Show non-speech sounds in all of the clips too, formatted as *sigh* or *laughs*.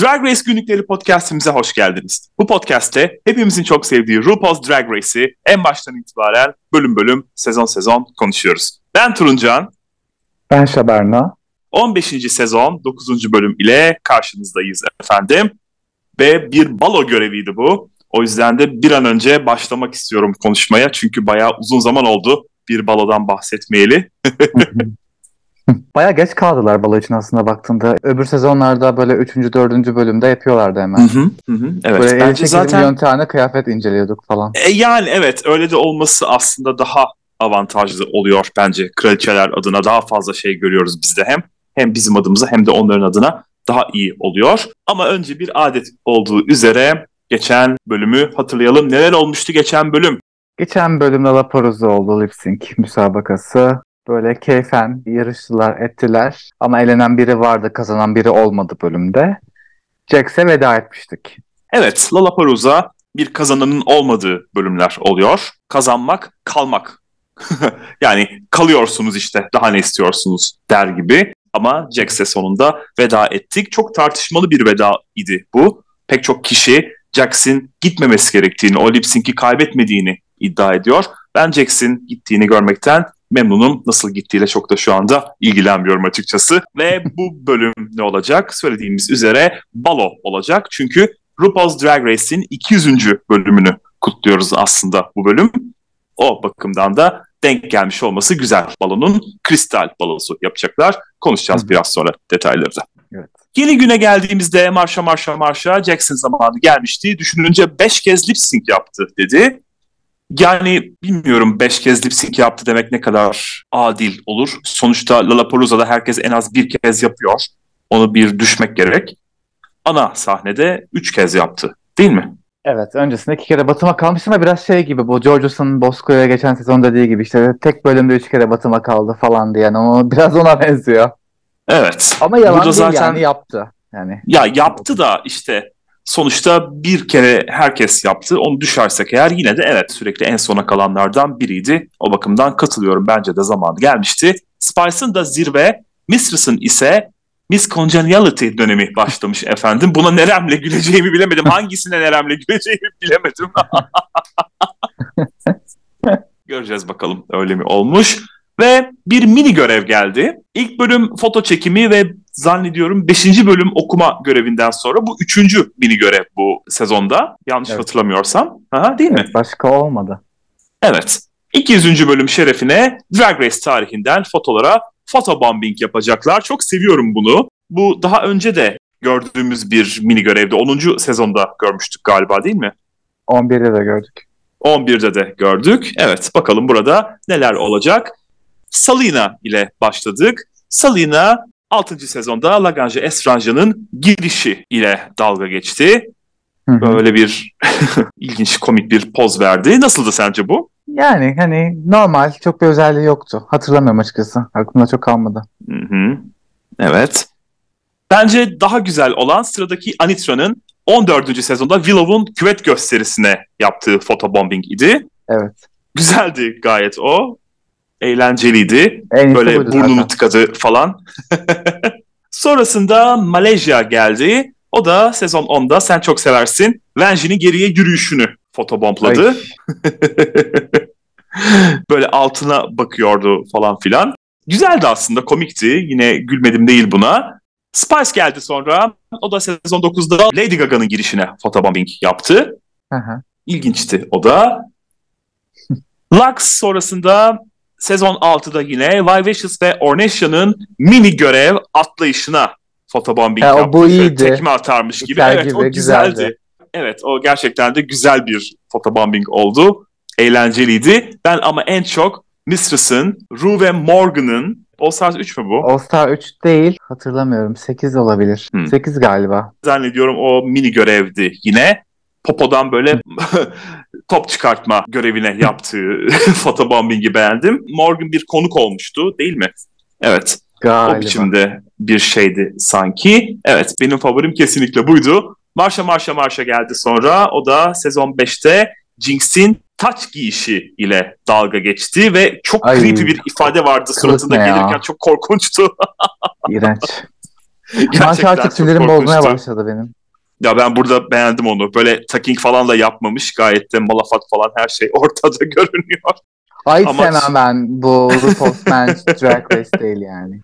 Drag Race Günlükleri podcastimize hoş geldiniz. Bu podcast'te hepimizin çok sevdiği RuPaul's Drag Race'i en baştan itibaren bölüm bölüm, sezon sezon konuşuyoruz. Ben Turuncan. Ben Şaberna. 15. sezon 9. bölüm ile karşınızdayız efendim. Ve bir balo göreviydi bu. O yüzden de bir an önce başlamak istiyorum konuşmaya. Çünkü bayağı uzun zaman oldu bir balodan bahsetmeyeli. *laughs* Baya geç kaldılar balo için aslında baktığında. Öbür sezonlarda böyle 3. 4. bölümde yapıyorlardı hemen. Hı hı, hı. Evet, böyle bence zaten milyon tane kıyafet inceliyorduk falan. E, yani evet öyle de olması aslında daha avantajlı oluyor bence kraliçeler adına daha fazla şey görüyoruz biz de hem hem bizim adımıza hem de onların adına daha iyi oluyor. Ama önce bir adet olduğu üzere geçen bölümü hatırlayalım. Neler olmuştu geçen bölüm? Geçen bölümde Laparozu oldu lip sync müsabakası. Böyle keyfen yarıştılar ettiler ama elenen biri vardı kazanan biri olmadı bölümde. Jax'e veda etmiştik. Evet Lollapalooza bir kazananın olmadığı bölümler oluyor. Kazanmak kalmak. *laughs* yani kalıyorsunuz işte daha ne istiyorsunuz der gibi. Ama Jax'e sonunda veda ettik. Çok tartışmalı bir veda idi bu. Pek çok kişi Jax'in gitmemesi gerektiğini, o lip kaybetmediğini iddia ediyor. Ben Jax'in gittiğini görmekten memnunum. Nasıl gittiğiyle çok da şu anda ilgilenmiyorum açıkçası. Ve *laughs* bu bölüm ne olacak? Söylediğimiz üzere balo olacak. Çünkü RuPaul's Drag Race'in 200. bölümünü kutluyoruz aslında bu bölüm. O bakımdan da denk gelmiş olması güzel. Balonun kristal balosu yapacaklar. Konuşacağız biraz sonra detayları da. Evet. Yeni güne geldiğimizde marşa marşa marşa Jackson zamanı gelmişti. Düşününce 5 kez lip sync yaptı dedi. Yani bilmiyorum 5 kez lip sync yaptı demek ne kadar adil olur. Sonuçta Lollapalooza'da herkes en az bir kez yapıyor. Onu bir düşmek gerek. Ana sahnede 3 kez yaptı değil mi? Evet öncesinde iki kere batıma kalmış ama biraz şey gibi bu Georges'ın Bosco'ya geçen sezon dediği gibi işte tek bölümde üç kere batıma kaldı falan diye. Yani o biraz ona benziyor. Evet. Ama yalan Burada değil zaten- yani yaptı. Yani Ya yaptı da işte sonuçta bir kere herkes yaptı. Onu düşersek eğer yine de evet sürekli en sona kalanlardan biriydi. O bakımdan katılıyorum. Bence de zamanı gelmişti. Spice'ın da zirve, Mistress'ın ise Miss Congeniality dönemi başlamış efendim. Buna neremle güleceğimi bilemedim. *laughs* Hangisine neremle güleceğimi bilemedim. *laughs* Göreceğiz bakalım öyle mi olmuş. Ve bir mini görev geldi. İlk bölüm foto çekimi ve zannediyorum 5. bölüm okuma görevinden sonra bu 3. mini görev bu sezonda. Yanlış Evet. hatırlamıyorsam. Aha, değil mi? evet, başka olmadı. Evet. 200. bölüm şerefine Drag Race tarihinden fotolara fotobombing yapacaklar. Çok seviyorum bunu. Bu daha önce de gördüğümüz bir mini görevde. 10. sezonda görmüştük galiba değil mi? 11'de de gördük. 11'de de gördük. Evet bakalım burada neler olacak. Salina ile başladık. Salina 6. sezonda Lagrange Estrange'ın girişi ile dalga geçti. Böyle bir *laughs* ilginç komik bir poz verdi. Nasıldı sence bu? Yani hani normal çok bir özelliği yoktu. Hatırlamıyorum açıkçası. Aklımda çok kalmadı. Hı. Evet. Bence daha güzel olan sıradaki Anitra'nın 14. sezonda Willow'un küvet gösterisine yaptığı fotobombing idi. Evet. Güzeldi gayet o. Eğlenceliydi. En Böyle burnunu zaten. tıkadı falan. *laughs* Sonrasında Malezya geldi. O da sezon 10'da sen çok seversin. Venji'nin geriye yürüyüşünü fotobompladı. *laughs* Böyle altına bakıyordu falan filan. Güzeldi aslında komikti. Yine gülmedim değil buna. Spice geldi sonra. O da sezon 9'da Lady Gaga'nın girişine fotobombing yaptı. Hı hı. İlginçti o da. *laughs* Lux sonrasında sezon 6'da yine Vivacious ve Ornatia'nın mini görev atlayışına fotobombing Ha, o yaptı. bu iyiydi. Tekme atarmış gibi. Güzel evet gibi, o güzeldi. güzeldi. Evet o gerçekten de güzel bir fotobombing oldu. Eğlenceliydi. Ben ama en çok Mistress'ın, Rue ve Morgan'ın All Stars 3 mü bu? All Star 3 değil. Hatırlamıyorum. 8 olabilir. Hmm. 8 galiba. Zannediyorum o mini görevdi yine. Popo'dan böyle *laughs* top çıkartma görevine yaptığı *laughs* fotobombingi beğendim. Morgan bir konuk olmuştu değil mi? Evet. Galiba. O biçimde bir şeydi sanki. Evet benim favorim kesinlikle buydu. Marşa Marşa Marşa geldi sonra. O da sezon 5'te Jinx'in taç giyişi ile dalga geçti ve çok Ay, creepy bir ifade vardı suratında ya? gelirken çok korkunçtu. İğrenç. *laughs* Gerçekten artık sinirim bozmaya başladı benim. Ya ben burada beğendim onu. Böyle taking falan da yapmamış. Gayet de malafat falan her şey *laughs* ortada görünüyor. Ay Ama... ben bu *laughs* RuPaul's Drag Race değil yani.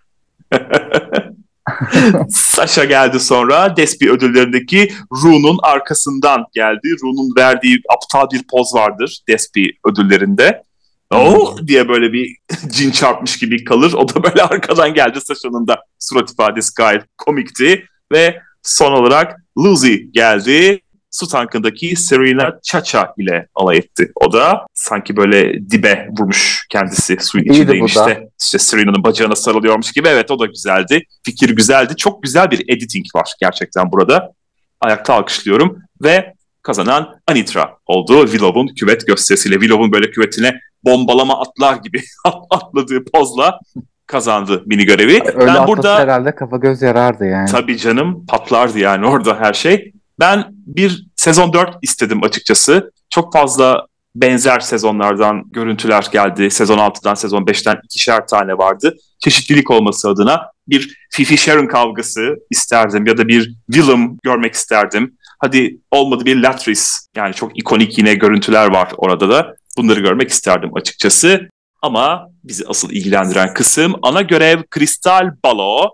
*laughs* Sasha geldi sonra Despi ödüllerindeki Ru'nun arkasından geldi. Ru'nun verdiği aptal bir poz vardır Despi ödüllerinde. Oh diye böyle bir cin çarpmış gibi kalır. O da böyle arkadan geldi. Sasha'nın da surat ifadesi gayet komikti. Ve son olarak Lucy geldi su tankındaki Serena Chacha ile alay etti. O da sanki böyle dibe vurmuş kendisi suyun içindeymiş işte. İşte Serena'nın bacağına sarılıyormuş gibi. Evet o da güzeldi. Fikir güzeldi. Çok güzel bir editing var gerçekten burada. Ayakta alkışlıyorum. Ve kazanan Anitra oldu. Willow'un küvet gösterisiyle. Willow'un böyle küvetine bombalama atlar gibi *laughs* atladığı pozla kazandı mini görevi. Öyle ben burada herhalde kafa göz yarardı yani. Tabii canım patlardı yani orada her şey. Ben bir sezon 4 istedim açıkçası. Çok fazla benzer sezonlardan görüntüler geldi. Sezon 6'dan sezon 5'ten ikişer tane vardı. Çeşitlilik olması adına bir Fifi Sharon kavgası isterdim ya da bir Willem görmek isterdim. Hadi olmadı bir Latrice yani çok ikonik yine görüntüler var orada da. Bunları görmek isterdim açıkçası. Ama bizi asıl ilgilendiren kısım ana görev Kristal Balo.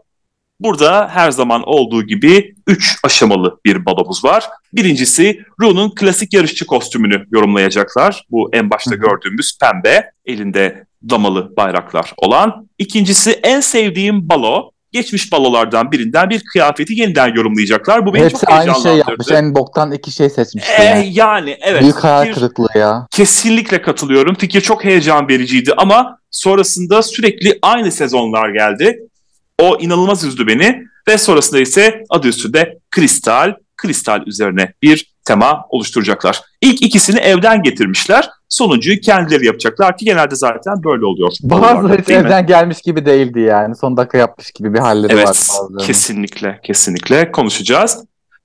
Burada her zaman olduğu gibi 3 aşamalı bir balomuz var. Birincisi Ru'nun klasik yarışçı kostümünü yorumlayacaklar. Bu en başta gördüğümüz pembe, elinde damalı bayraklar olan. İkincisi en sevdiğim balo. Geçmiş balolardan birinden bir kıyafeti yeniden yorumlayacaklar. Bu beni Hepsi çok aynı şey yapmış. En boktan iki şey seçmiş. Ee, yani. yani evet. Büyük hayal kırıklığı ya. Kesinlikle katılıyorum. Fikir çok heyecan vericiydi ama sonrasında sürekli aynı sezonlar geldi. O inanılmaz üzdü beni ve sonrasında ise adı üstünde kristal, kristal üzerine bir tema oluşturacaklar. İlk ikisini evden getirmişler. Sonuncuyu kendileri yapacaklar ki genelde zaten böyle oluyor. Bazıları hiç evden mi? gelmiş gibi değildi yani. Son dakika yapmış gibi bir halleri evet, var. Evet kesinlikle kesinlikle konuşacağız.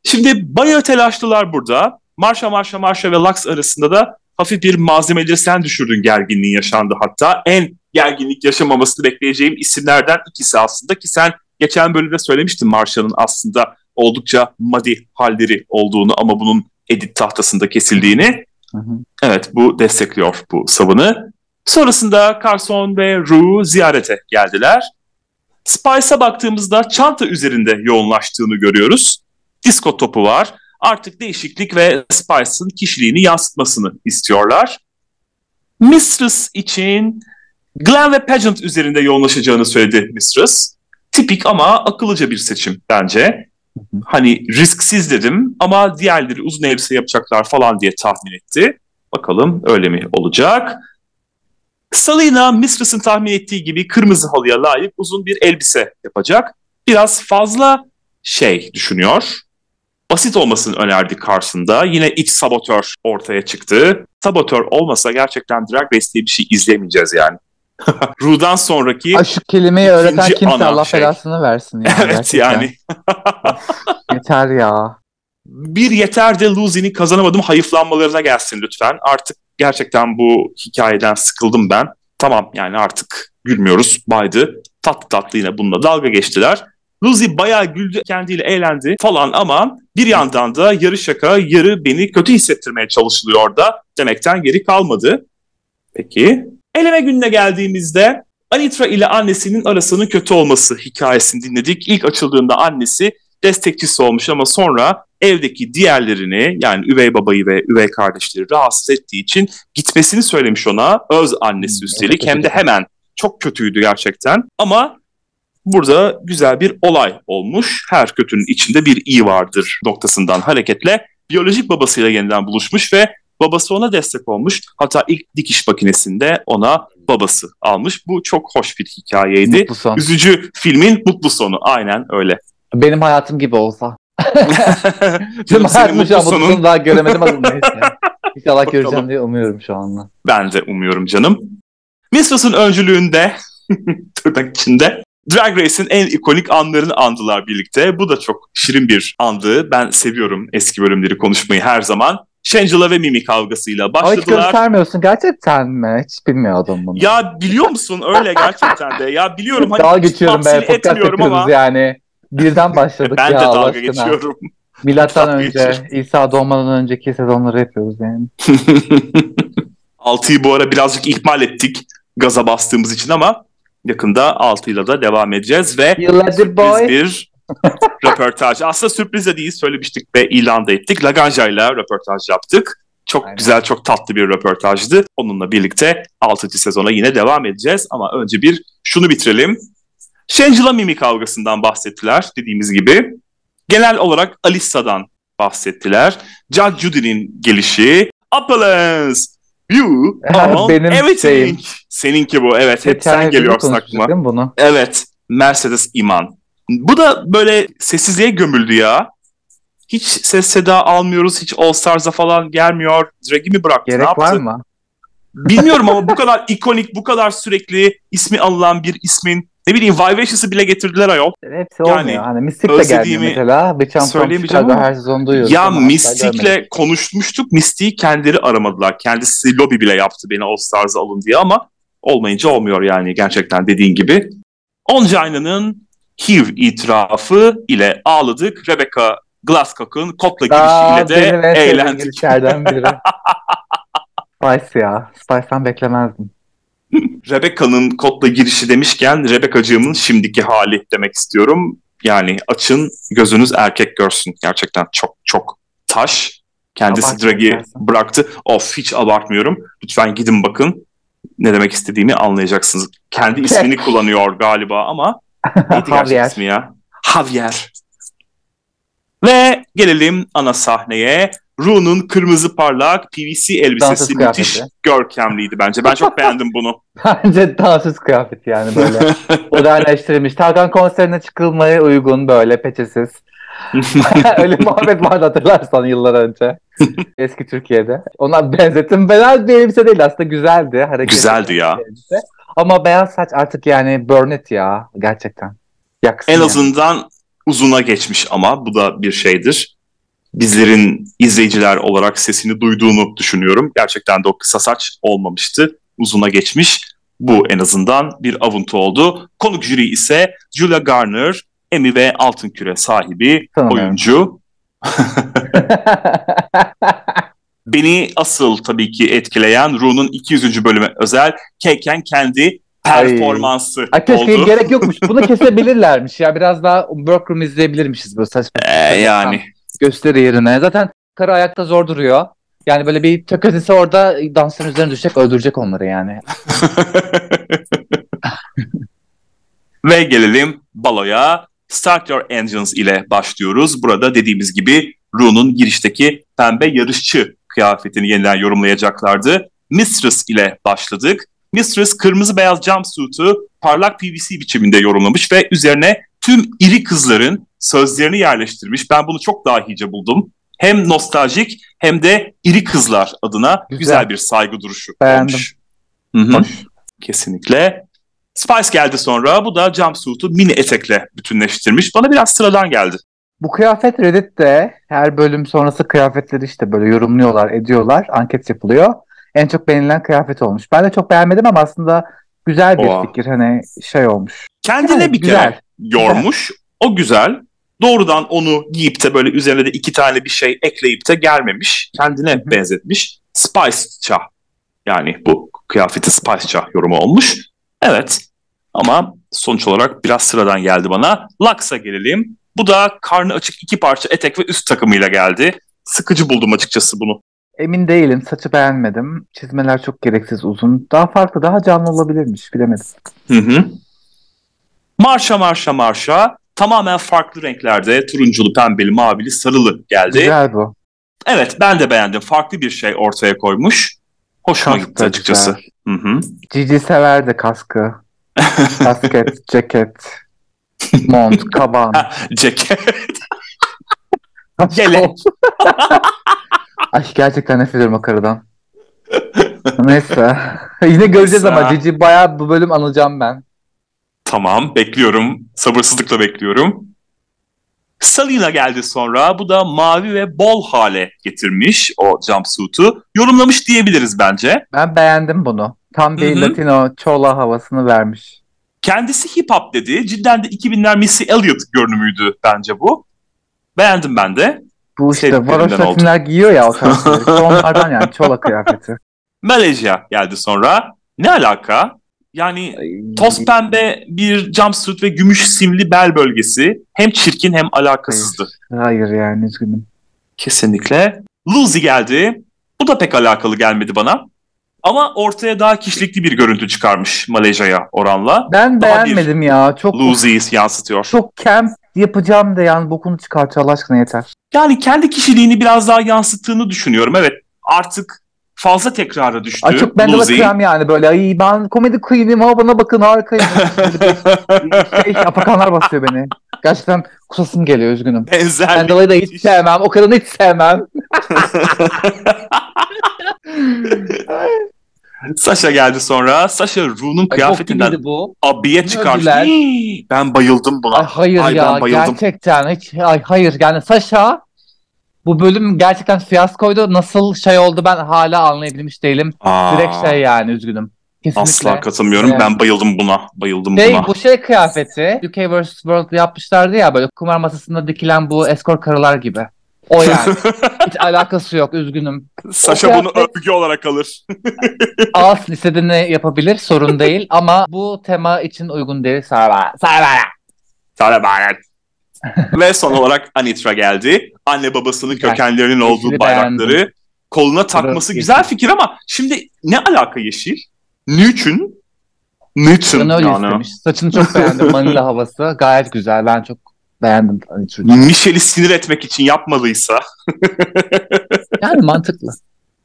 Şimdi bayağı telaşlılar burada. Marşa Marşa Marşa ve Lux arasında da hafif bir malzemeleri sen düşürdün gerginliğin yaşandı hatta. En gerginlik yaşamamasını bekleyeceğim isimlerden ikisi aslında ki sen geçen bölümde söylemiştin Marshall'ın aslında oldukça madi halleri olduğunu ama bunun edit tahtasında kesildiğini. Hı hı. Evet bu destekliyor bu savını. Sonrasında Carson ve Rue ziyarete geldiler. Spice'a baktığımızda çanta üzerinde yoğunlaştığını görüyoruz. Disko topu var. Artık değişiklik ve Spice'ın kişiliğini yansıtmasını istiyorlar. Mistress için Glenn ve Pageant üzerinde yoğunlaşacağını söyledi Mistress. Tipik ama akıllıca bir seçim bence. Hani risksiz dedim ama diğerleri uzun elbise yapacaklar falan diye tahmin etti. Bakalım öyle mi olacak? Salina Mistress'ın tahmin ettiği gibi kırmızı halıya layık uzun bir elbise yapacak. Biraz fazla şey düşünüyor. Basit olmasını önerdi Carson'da. Yine iç sabotör ortaya çıktı. Sabotör olmasa gerçekten Drag Race diye bir şey izlemeyeceğiz yani. *laughs* Ru'dan sonraki Ay şu kelimeyi öğreten kimse Allah şey. belasını versin. Yani, evet gerçekten. yani. yeter ya. Bir yeter de Lucy'nin kazanamadım hayıflanmalarına gelsin lütfen. Artık gerçekten bu hikayeden sıkıldım ben. Tamam yani artık gülmüyoruz. Baydı. Tatlı tatlı yine bununla dalga geçtiler. Lucy bayağı güldü, kendiyle eğlendi falan ama bir yandan da yarı şaka, yarı beni kötü hissettirmeye çalışılıyor da demekten geri kalmadı. Peki Eleme gününe geldiğimizde Anitra ile annesinin arasının kötü olması hikayesini dinledik. İlk açıldığında annesi destekçisi olmuş ama sonra evdeki diğerlerini yani üvey babayı ve üvey kardeşleri rahatsız ettiği için gitmesini söylemiş ona. Öz annesi hmm, üstelik hem de hemen çok kötüydü gerçekten. Ama burada güzel bir olay olmuş. Her kötünün içinde bir iyi vardır noktasından hareketle biyolojik babasıyla yeniden buluşmuş ve Babası ona destek olmuş. Hatta ilk dikiş makinesinde ona babası almış. Bu çok hoş bir hikayeydi. Mutlu son. Üzücü filmin mutlu sonu. Aynen öyle. Benim hayatım gibi olsa. *laughs* Tüm hayatımı şu an sonun... daha göremedim ama neyse. *laughs* İnşallah göreceğim diye umuyorum şu anda. Ben de umuyorum canım. Mistress'ın öncülüğünde *laughs* tırnak içinde Drag Race'in en ikonik anlarını andılar birlikte. Bu da çok şirin bir andı. Ben seviyorum eski bölümleri konuşmayı her zaman. Shangela ve Mimi kavgasıyla başladılar. Ama hiç göstermiyorsun gerçekten mi? Hiç bilmiyordum bunu. Ya biliyor musun öyle gerçekten de. Ya biliyorum hani Dalga geçiyorum be podcast ama. yani. Birden başladık ben ya de dalga aşkına. geçiyorum. Milattan önce, geçiyorum. İsa doğmadan önceki sezonları yapıyoruz yani. *laughs* 6'yı bu ara birazcık ihmal ettik gaza bastığımız için ama yakında 6'yla da devam edeceğiz ve it boy. bir *laughs* röportaj. Aslında sürpriz de değil söylemiştik ve ilan da ettik. Laganja ile röportaj yaptık. Çok Aynen. güzel, çok tatlı bir röportajdı. Onunla birlikte 6. sezona yine devam edeceğiz. Ama önce bir şunu bitirelim. Shangela Mimi kavgasından bahsettiler dediğimiz gibi. Genel olarak Alissa'dan bahsettiler. Judge Judy'nin gelişi. Appellants! *laughs* You Benim everything. şeyim. Seninki bu evet. Hep Geçen sen geliyorsun aklıma. bunu? Evet. Mercedes İman. Bu da böyle sessizliğe gömüldü ya. Hiç ses seda almıyoruz. Hiç All Stars'a falan gelmiyor. Drag'i mi bıraktı? ne Gerek yaptı? var mı? Bilmiyorum ama bu kadar ikonik, bu kadar sürekli ismi anılan bir ismin ne bileyim Vivacious'ı bile getirdiler ayol. Hepsi Yani olmuyor. Hani Mystic de özlediğimi mesela. Champion söyleyemeyeceğim ama- her sezon duyuyoruz. Ya. Mystic'le konuşmuştuk. Mystic'i kendileri aramadılar. Kendisi lobby bile yaptı beni All Stars'a alın diye ama olmayınca olmuyor yani gerçekten dediğin gibi. Onjayna'nın HIV itirafı ile ağladık. Rebecca Glasscock'un Kotla girişiyle de eğlendik. girişlerden biri. *laughs* Spice ya. Spice'dan beklemezdim. Rebecca'nın Kotla girişi demişken Rebecca'cığımın şimdiki hali demek istiyorum. Yani açın gözünüz erkek görsün. Gerçekten çok çok taş. Kendisi Drag'i bıraktı. Of hiç abartmıyorum. Lütfen gidin bakın. Ne demek istediğimi anlayacaksınız. Kendi ismini *laughs* kullanıyor galiba ama *laughs* neydi gerçek ismi ya? Javier. Ve gelelim ana sahneye. Ru'nun kırmızı parlak PVC elbisesi müthiş kıyafeti. görkemliydi bence. Ben çok beğendim bunu. *laughs* Bence dansöz kıyafet yani böyle. *laughs* Modernleştirilmiş. Tarkan konserine çıkılmaya uygun böyle peçesiz. Öyle muhabbet vardı hatırlarsan yıllar önce. Eski Türkiye'de. Ona benzettim. Fena bir elbise değil aslında güzeldi. Hareketli Güzeldi ya. elbise. Ama beyaz saç artık yani burn it ya gerçekten. Yaksın En yani. azından uzuna geçmiş ama bu da bir şeydir. Bizlerin izleyiciler olarak sesini duyduğunu düşünüyorum. Gerçekten de o kısa saç olmamıştı. Uzuna geçmiş. Bu en azından bir avuntu oldu. Konuk jüri ise Julia Garner, Emmy ve Altın Küre sahibi Tanımıyorum. oyuncu. *laughs* *laughs* Beni asıl tabii ki etkileyen Ru'nun 200. bölüme özel Keken kendi performansı Ay keşke oldu. gerek yokmuş. Bunu kesebilirlermiş ya. Biraz daha workroom izleyebilirmişiz böyle saçma. Ee, yani gösteri yerine. Zaten karı ayakta zor duruyor. Yani böyle bir tökezisi orada dansın üzerine düşecek öldürecek onları yani. *laughs* Ve gelelim baloya. Start Your Engines ile başlıyoruz. Burada dediğimiz gibi Ru'nun girişteki pembe yarışçı kıyafetini yeniden yorumlayacaklardı. Mistress ile başladık. Mistress kırmızı beyaz jumpsuit'u parlak PVC biçiminde yorumlamış ve üzerine tüm iri kızların sözlerini yerleştirmiş. Ben bunu çok dahice buldum. Hem nostaljik hem de iri kızlar adına güzel, Güzel. bir saygı duruşu Beğendim. olmuş. Hı hı. Hoş. Kesinlikle. Spice geldi sonra. Bu da jumpsuit'u mini etekle bütünleştirmiş. Bana biraz sıradan geldi. Bu kıyafet Reddit'te her bölüm sonrası kıyafetleri işte böyle yorumluyorlar, ediyorlar, anket yapılıyor. En çok beğenilen kıyafet olmuş. Ben de çok beğenmedim ama aslında güzel bir Oha. fikir. Hani şey olmuş. Kendine Yani bir güzel. kere yormuş. O güzel. Doğrudan onu giyip de böyle üzerine de iki tane bir şey ekleyip de gelmemiş. Kendine Hı hı. benzetmiş. Spice'ça yani bu kıyafeti Spice'ça yorumu olmuş. Evet ama sonuç olarak biraz sıradan geldi bana. Lux'a gelelim. Bu da karnı açık iki parça etek ve üst takımıyla geldi. Sıkıcı buldum açıkçası bunu. Emin değilim. Saçı beğenmedim. Çizmeler çok gereksiz uzun. Daha farklı, daha canlı olabilirmiş. Bilemedim. Hı hı. Marşa marşa marşa tamamen farklı renklerde turunculu, pembeli, mavili, sarılı geldi. Güzel bu. Evet ben de beğendim. Farklı bir şey ortaya koymuş. Hoşuma Kask gitti açıkçası. Hı hı. Cici severdi kaskı. *laughs* Kasket, ceket, mont, *laughs* kaban. Ceket. *laughs* Yelek. Ay gerçekten nefret ediyorum o karıdan. Neyse. *laughs* Yine göreceğiz Neyse. ama Cici bayağı bu bölüm anılacağım ben. tamam bekliyorum. Sabırsızlıkla bekliyorum. Salina geldi sonra. Bu da mavi ve bol hale getirmiş o jumpsuit'u. Yorumlamış diyebiliriz bence. Ben beğendim bunu. Tam bir Hı hı. Latino çola havasını vermiş. Kendisi hip hop dedi. Cidden de 2000'ler Missy Elliott görünümüydü bence bu. Beğendim ben de. Bu işte varoş resimler giyiyor ya o *laughs* onlardan yani çola kıyafeti. Malezya geldi sonra. Ne alaka? Yani toz pembe bir jumpsuit ve gümüş simli bel bölgesi hem çirkin hem alakasızdı. Hayır yani üzgünüm. Kesinlikle. Lucy geldi. Bu da pek alakalı gelmedi bana. Ama ortaya daha kişilikli bir görüntü çıkarmış Malezya'ya oranla. Ben Daha beğenmedim ya. Çok Lucy'yi yansıtıyor. çok camp yapacağım da yani bokunu çıkartıyor Allah aşkına yeter. Yani kendi kişiliğini biraz daha yansıttığını düşünüyorum. Evet artık fazla tekrara düştü Ay çok ben de bakıyorum yani böyle ay ben komedi queen'im ama bana bakın harikayım. *laughs* şey, apakanlar basıyor beni. Gerçekten kusasım geliyor üzgünüm. Benzer Ben dolayı da hiç sevmem. O kadını hiç sevmem. *laughs* *laughs* Sasha geldi sonra. Sasha Ru'nun kıyafetinden bu. abiye çıkarmış. Ben bayıldım buna. Ay hayır Ay, ya ben bayıldım. gerçekten hiç ay hayır yani Sasha bu bölüm gerçekten fiyaskoydu. Nasıl şey oldu ben hala anlayabilmiş değilim. Aa, Direkt şey yani üzgünüm. Kesinlikle. Asla katılmıyorum. Evet. Ben bayıldım buna. Bayıldım Şey, buna. bu şey kıyafeti UK vs. World yapmışlardı ya böyle kumar masasında dikilen bu eskort karılar gibi. O yani. *laughs* Hiç alakası yok üzgünüm. Sasha o bunu kıyafet- övgü olarak alır. *laughs* Alsın istediğini yapabilir sorun değil ama bu tema için uygun değil. Sana Sana baharat. Ve son olarak Anitra geldi. Anne babasının kökenlerinin olduğu bayrakları koluna takması güzel fikir ama şimdi ne alaka yeşil? Niçin? Niçin Ben öyle yani? istemiş. Saçını çok beğendim. Manila havası gayet güzel. Ben çok beğendim. Hani. Michelle'i sinir etmek için yapmalıysa *laughs* Yani mantıklı.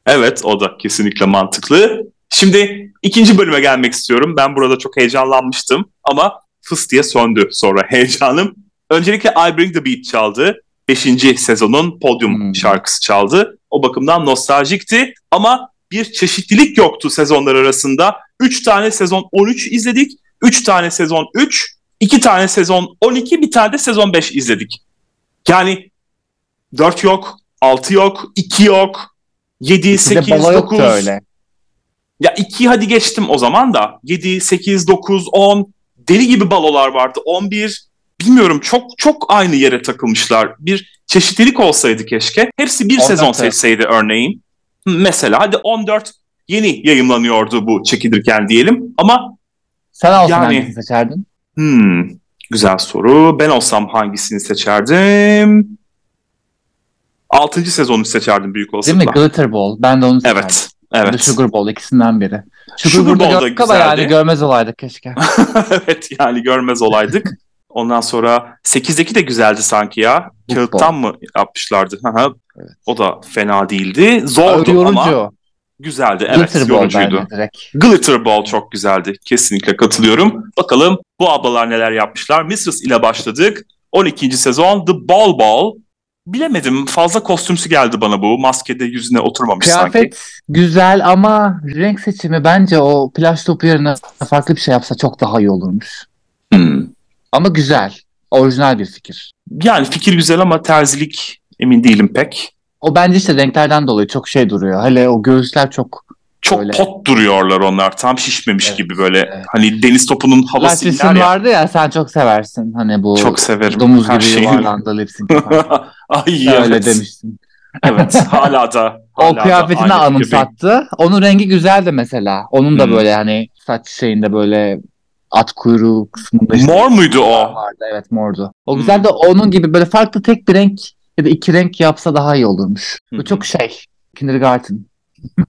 evet o da kesinlikle mantıklı. Şimdi ikinci bölüme gelmek istiyorum. Ben burada çok heyecanlanmıştım ama fıs diye söndü sonra *laughs* heyecanım. Öncelikle I Bring the Beat çaldı. Beşinci sezonun podyum Hmm. şarkısı çaldı. O bakımdan nostaljikti ama bir çeşitlilik yoktu sezonlar arasında. Üç tane sezon 13 izledik. Üç tane sezon 3, iki tane sezon 12, bir tane de sezon 5 izledik. Yani 4 yok, 6 yok, 2 yok, 7, Bir de 8, balo 9. yoktu öyle. Ya 2 hadi geçtim o zaman da. 7, 8, 9, 10 deli gibi balolar vardı. 11 bilmiyorum çok çok aynı yere takılmışlar. Bir çeşitlilik olsaydı keşke. Hepsi bir 14 sezon seçseydi örneğin. Mesela hadi 14 yeni yayınlanıyordu bu çekilirken diyelim. Ama Sen olsun Yani- hangisini seçerdin? Hmm, güzel soru. Ben olsam hangisini seçerdim? 6. sezonu seçerdim büyük Değil mi? olasılıkla. Glitter Ball. Ben de onu seçerdim. Evet. Evet. Sugar Bowl ikisinden biri. Sugar, Sugar Bowl da güzeldi. yani görmez olaydık keşke. *laughs* evet yani görmez olaydık. Ondan sonra 8'deki de güzeldi sanki ya. Kağıttan mı yapmışlardı? Evet. O da fena değildi. Zordu yorucu. ama güzeldi. Evet Glitter Ball yorucuydu. direkt. Glitter Ball çok güzeldi. Kesinlikle katılıyorum. Bakalım bu ablalar neler yapmışlar. Mistress ile başladık. 12. sezon The Ball Ball. Bilemedim fazla kostümsü geldi bana bu. Maskede yüzüne oturmamış sanki. Kıyafet güzel ama renk seçimi bence o plaj topu yerine farklı bir şey yapsa çok daha iyi olurmuş. Hmm. Ama güzel. Orijinal bir fikir. Yani fikir güzel ama terzilik emin değilim pek. O bence işte renklerden dolayı çok şey duruyor. Hele o göğüsler çok Çok Öyle. pot duruyorlar onlar. Tam şişmemiş Evet, gibi böyle. evet. Hani deniz topunun havası iner ya. vardı ya sen çok seversin. Hani bu Çok severim. domuz Her gibi şeyi. yuvarlandı lip sync yapan. Ay Öyle evet. demiştin. Evet hala da. O hala da kıyafetini anımsattı. Onun rengi güzeldi mesela. Onun da Hmm. böyle hani saç şeyinde böyle at kuyruğu kısmında işte Mor muydu o? vardı. Evet mordu. O Hmm. güzel de onun gibi böyle farklı tek bir renk ya da iki renk yapsa daha iyi olurmuş. Bu çok şey. Kindergarten.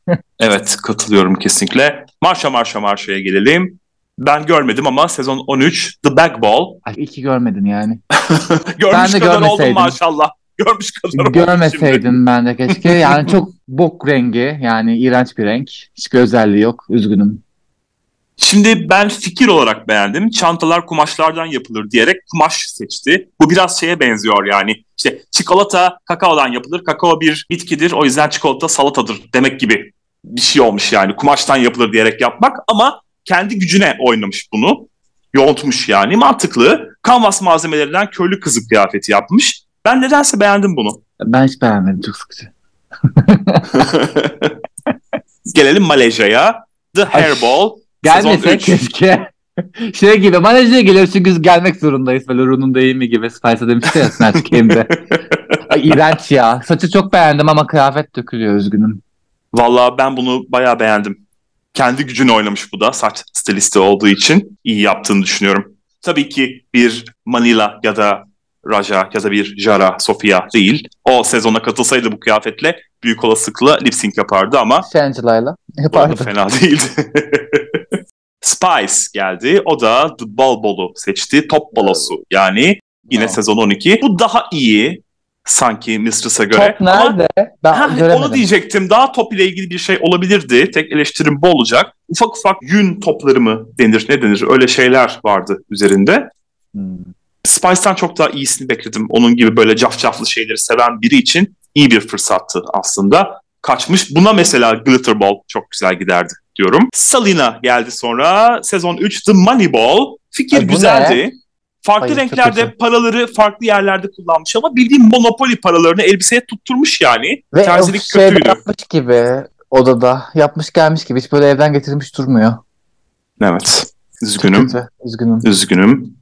*laughs* Evet katılıyorum kesinlikle. Marşa marşa marşaya gelelim. Ben görmedim ama sezon 13 The Bag Ball. Ay iki görmedin yani. *laughs* Görmüş de kadar oldum maşallah. Görmüş kadar oldum şimdi. Görmeseydin ben de keşke. Yani çok *laughs* bok rengi. Yani iğrenç bir renk. Hiçbir özelliği yok. Üzgünüm. Şimdi ben fikir olarak beğendim. Çantalar kumaşlardan yapılır diyerek kumaş seçti. Bu biraz şeye benziyor yani. İşte çikolata kakaodan yapılır. Kakao bir bitkidir. O yüzden çikolata salatadır demek gibi bir şey olmuş yani. Kumaştan yapılır diyerek yapmak ama kendi gücüne oynamış bunu. Yontmuş yani. Mantıklı. Kanvas malzemelerinden köylü kızı kıyafeti yapmış. Ben nedense beğendim bunu. Ben hiç beğenmedim. Çok sıkıcı. *laughs* Gelelim Malezya'ya. The Hairball. Üç. keşke. *laughs* şey gibi manajere geliyor çünkü gelmek zorundayız böyle Run'un deyimi gibi Spice'a demişti ya Snatch Game'de. *laughs* İğrenç ya. Saçı çok beğendim ama kıyafet dökülüyor üzgünüm. Valla ben bunu bayağı beğendim. Kendi gücünü oynamış bu da saç stilisti olduğu için iyi yaptığını düşünüyorum. Tabii ki bir Manila ya da Raja ya da bir Jara, Sofia değil. O sezona katılsaydı bu kıyafetle büyük olasılıkla lip sync yapardı ama Shangila'yla bu da yapardı. fena *laughs* değildi. Spice geldi. O da The Bal Bolu seçti. Top balosu yani yine Wow. sezon 12. Bu daha iyi sanki Mistress'a göre. Top Ama nerede? Ben Ha, göremedim. onu diyecektim. Daha top ile ilgili bir şey olabilirdi. Tek eleştirim bu olacak. Ufak ufak yün topları mı denir ne denir öyle şeyler vardı üzerinde. Hmm. Spice'tan çok daha iyisini bekledim. Onun gibi böyle cafcaflı şeyleri seven biri için iyi bir fırsattı aslında. Kaçmış. Buna mesela Glitter Ball çok güzel giderdi diyorum. Salina geldi sonra. Sezon 3 The Money Ball. Fikir Ay, güzeldi. Farklı Ay, çok renklerde kötü. paraları farklı yerlerde kullanmış ama bildiğim Monopoly paralarını elbiseye tutturmuş yani. Ve Terzilik o şeyde kötüydü. yapmış gibi odada. Yapmış gelmiş gibi. Hiç böyle evden getirmiş durmuyor. Evet. Üzgünüm. kötü. Üzgünüm. Üzgünüm.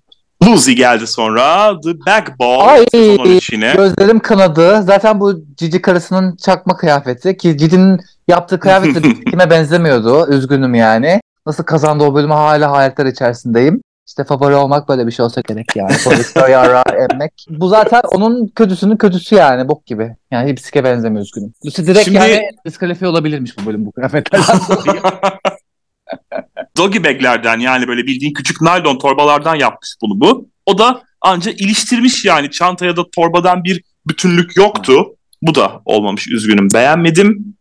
Lucy geldi sonra. The Bag Ball. Ay, Sezon 13 yine. Gözlerim kanadı. Zaten bu Cici karısının çakma kıyafeti ki Cici'nin yaptığı kıyafet de *laughs* kime benzemiyordu. Üzgünüm yani. Nasıl kazandı o bölümü hala hayretler içerisindeyim. İşte favori olmak böyle bir şey olsa gerek yani. *laughs* Yara emmek. Bu zaten onun kötüsünün kötüsü yani bok gibi. Yani hiç sike benzemiyor üzgünüm. Lucy direkt Şimdi- yani diskalifiye olabilirmiş bu bölüm bu kıyafetlerden dolayı. *laughs* Doggy baglerden yani böyle bildiğin küçük naylon torbalardan yapmış bunu bu. O da anca iliştirmiş yani çantaya da torbadan bir bütünlük yoktu. Bu da olmamış üzgünüm beğenmedim.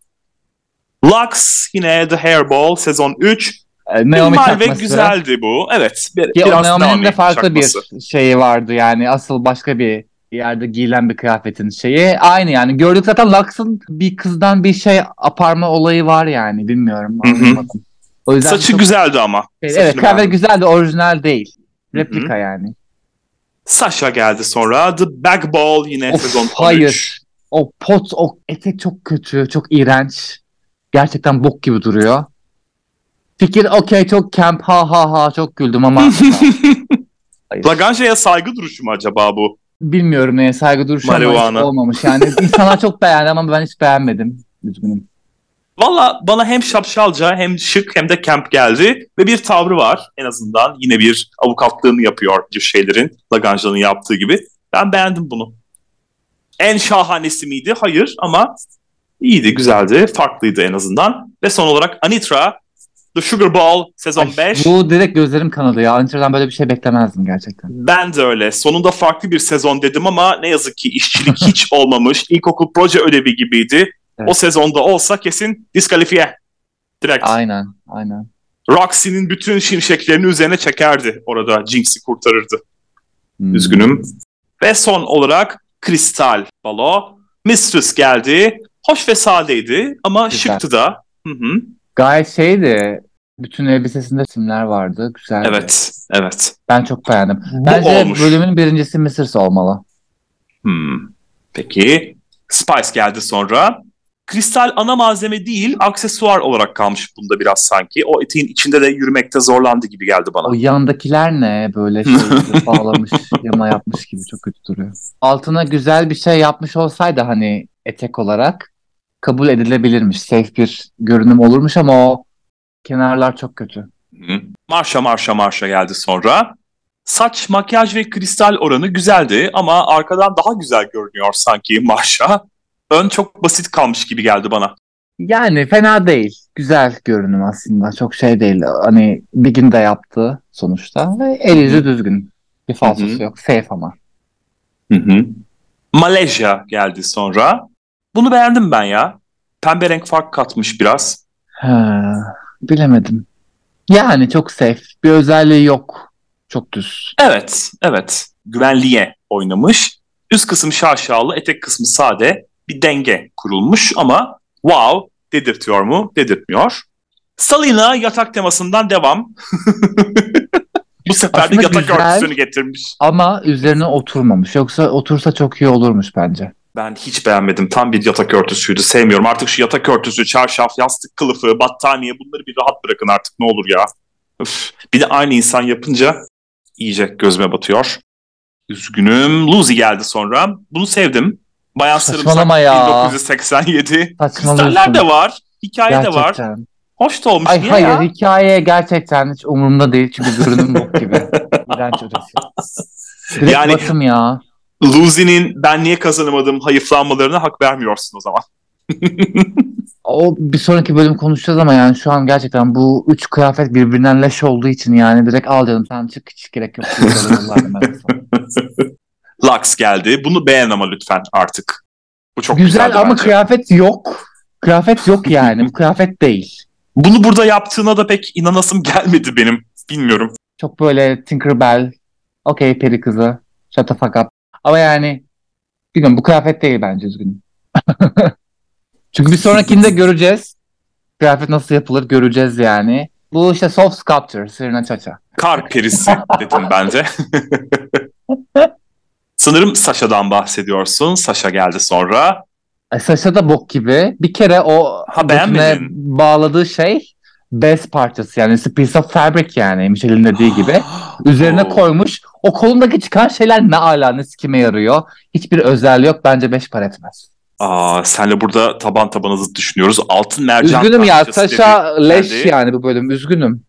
Lux yine The Hairball sezon 3. Ee, Naomi Normal ve güzeldi bu. Evet. Bir, o biraz Naomi'nin Naomi de farklı çakması. bir şeyi vardı yani asıl başka bir yerde giyilen bir kıyafetin şeyi. Aynı yani gördük zaten Lux'ın bir kızdan bir şey aparma olayı var yani bilmiyorum anlamadım. O yüzden Saçı çok- güzeldi ama. Evet Saçını kıyafet beğendim. güzel de orijinal değil. Replika yani. Sasha geldi sonra. The Bag Ball yine Of, sezon 13. hayır. O pot, o etek çok kötü, çok iğrenç. Gerçekten bok gibi duruyor. Fikir okey çok camp ha ha ha çok güldüm ama. *laughs* Laganja'ya saygı duruşu mu acaba bu? bilmiyorum neye saygı duruşu ama olmamış. Yani insanlar *laughs* çok beğendi ama ben hiç beğenmedim. Üzgünüm. Valla bana hem şapşalca hem şık hem de camp geldi ve bir tavrı var en azından. Yine bir avukatlığını yapıyor bir şeylerin Laganja'nın yaptığı gibi. Ben beğendim bunu. En şahanesi miydi? Hayır ama iyiydi, güzeldi, farklıydı en azından. Ve son olarak Anitra, The Sugar Ball sezon Ay, 5. Bu direkt gözlerim kanadı ya. Antra'dan böyle bir şey beklemezdim gerçekten. Ben de öyle. Sonunda farklı bir sezon dedim ama ne yazık ki işçilik hiç *laughs* olmamış. İlkokul proje ödevi gibiydi. Evet. O sezonda olsa kesin diskalifiye. Direkt. Aynen, aynen. Roxy'nin bütün şimşeklerini üzerine çekerdi. Orada Jinx'i kurtarırdı. Hmm. Üzgünüm. Ve son olarak Kristal Balo. Mistress geldi. Hoş ve sadeydi ama Güzel. şıktı da. Hı hı. Gayet şeydi. Bütün elbisesinde simler vardı. Güzeldi. Evet, evet. Ben çok beğendim. Bu Bence olmuş. bölümün birincisi Mrs. olmalı. Hmm. Peki. Spice geldi sonra. Kristal ana malzeme değil, aksesuar olarak kalmış bunda biraz sanki. O eteğin içinde de yürümekte zorlandı gibi geldi bana. O yandakiler ne? Böyle *laughs* şey bağlamış, yana yapmış gibi çok kötü duruyor. Altına güzel bir şey yapmış olsaydı hani etek olarak kabul edilebilirmiş. Safe bir görünüm olurmuş ama o kenarlar çok kötü. Hı. Marşa marşa marşa geldi sonra. Saç, makyaj ve kristal oranı güzeldi ama arkadan daha güzel görünüyor sanki Marşa. Ön çok basit kalmış gibi geldi bana. Yani fena değil. Güzel görünüm aslında. Çok şey değil. Hani bir gün de yaptı sonuçta. El yüzü düzgün. Bir falsosu yok. Safe ama. Hı hı. Malezya geldi sonra. Bunu beğendim ben ya. Pembe renk fark katmış biraz. Ha, bilemedim. Yani çok safe. Bir özelliği yok. Çok düz. Evet, evet. Güvenliğe oynamış. Üst kısım şaşalı, etek kısmı sade. Bir denge kurulmuş ama wow dedirtiyor mu? Dedirtmiyor. Salina yatak temasından devam. *laughs* Bu sefer de yatak güzel. örtüsünü getirmiş. Ama üzerine oturmamış. Yoksa otursa çok iyi olurmuş bence. Ben hiç beğenmedim. Tam bir yatak örtüsüydü. Sevmiyorum. Artık şu yatak örtüsü, çarşaf, yastık kılıfı, battaniye bunları bir rahat bırakın artık ne olur ya. Üf. Bir de aynı insan yapınca iyice gözüme batıyor. Üzgünüm. Lucy geldi sonra. Bunu sevdim. Bayan Saçmalama ya. 1987. Saçmalıyorsun. Kristaller de var. Hikaye de var. Gerçekten. Hoş da olmuş. Ay hayır ya? hikaye gerçekten hiç umurumda değil çünkü görünüm bok gibi. *laughs* İğrenç ötesi. Yani- batım ya. Lucy'nin ben niye kazanamadım hayıflanmalarına hak vermiyorsun o zaman. *laughs* O bir sonraki bölüm konuşacağız ama yani şu an gerçekten bu üç kıyafet birbirinden leş olduğu için yani direkt al canım sen çık hiç gerek yok. *laughs* Lux geldi. Bunu beğen ama lütfen artık. Bu çok Güzel ama bence. kıyafet yok. Kıyafet yok yani. Kıyafet değil. Bunu burada yaptığına da pek inanasım gelmedi benim. Bilmiyorum. Çok böyle Tinkerbell. Okey peri kızı. Shut the fuck up. Ama yani bilmiyorum bu kıyafet değil bence üzgünüm. *laughs* Çünkü bir sonrakinde *laughs* göreceğiz. Kıyafet nasıl yapılır göreceğiz yani. Bu işte soft sculpture, Serena Chacha. Kar perisi *laughs* dedim ben de. Sanırım Sasha'dan bahsediyorsun. Sasha geldi sonra. Ay, Saça da bok gibi. Bir kere o Ha, bağladığı şey bez parçası yani it's a piece of fabric yani Michelle'in dediği *gasps* gibi. Üzerine koymuş. O kolundaki çıkan şeyler ne ala ne kime yarıyor. Hiçbir özelliği yok. Bence beş para etmez. Aa, senle burada taban tabana zıt düşünüyoruz. Altın mercan Üzgünüm ya. dedi, leş yani bu bölüm. Üzgünüm.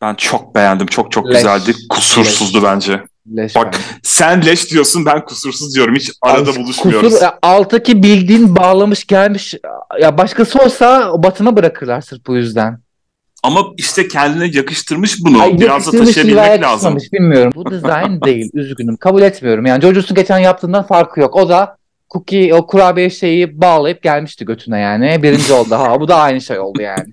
Ben çok beğendim. Çok çok Leş. güzeldi. Kusursuzdu bence. Leş Bak, bence. Sen leş diyorsun ben kusursuz diyorum. Hiç arada Ay, buluşmuyoruz. Kusur, alttaki bildiğin bağlamış gelmiş. Ya başkası olsa batına bırakırlar sırf bu yüzden. Ama işte kendine yakıştırmış bunu. Ay, Biraz da yakıştırmış taşıyabilmek lazım. Bilmiyorum. Bu dizayn *laughs* değil. Üzgünüm. Kabul etmiyorum. Yani Jojutsu geçen yaptığından farkı yok. O da cookie, o kurabiye şeyi bağlayıp gelmişti götüne yani. Birinci oldu. Ha, bu da aynı şey oldu yani. *laughs*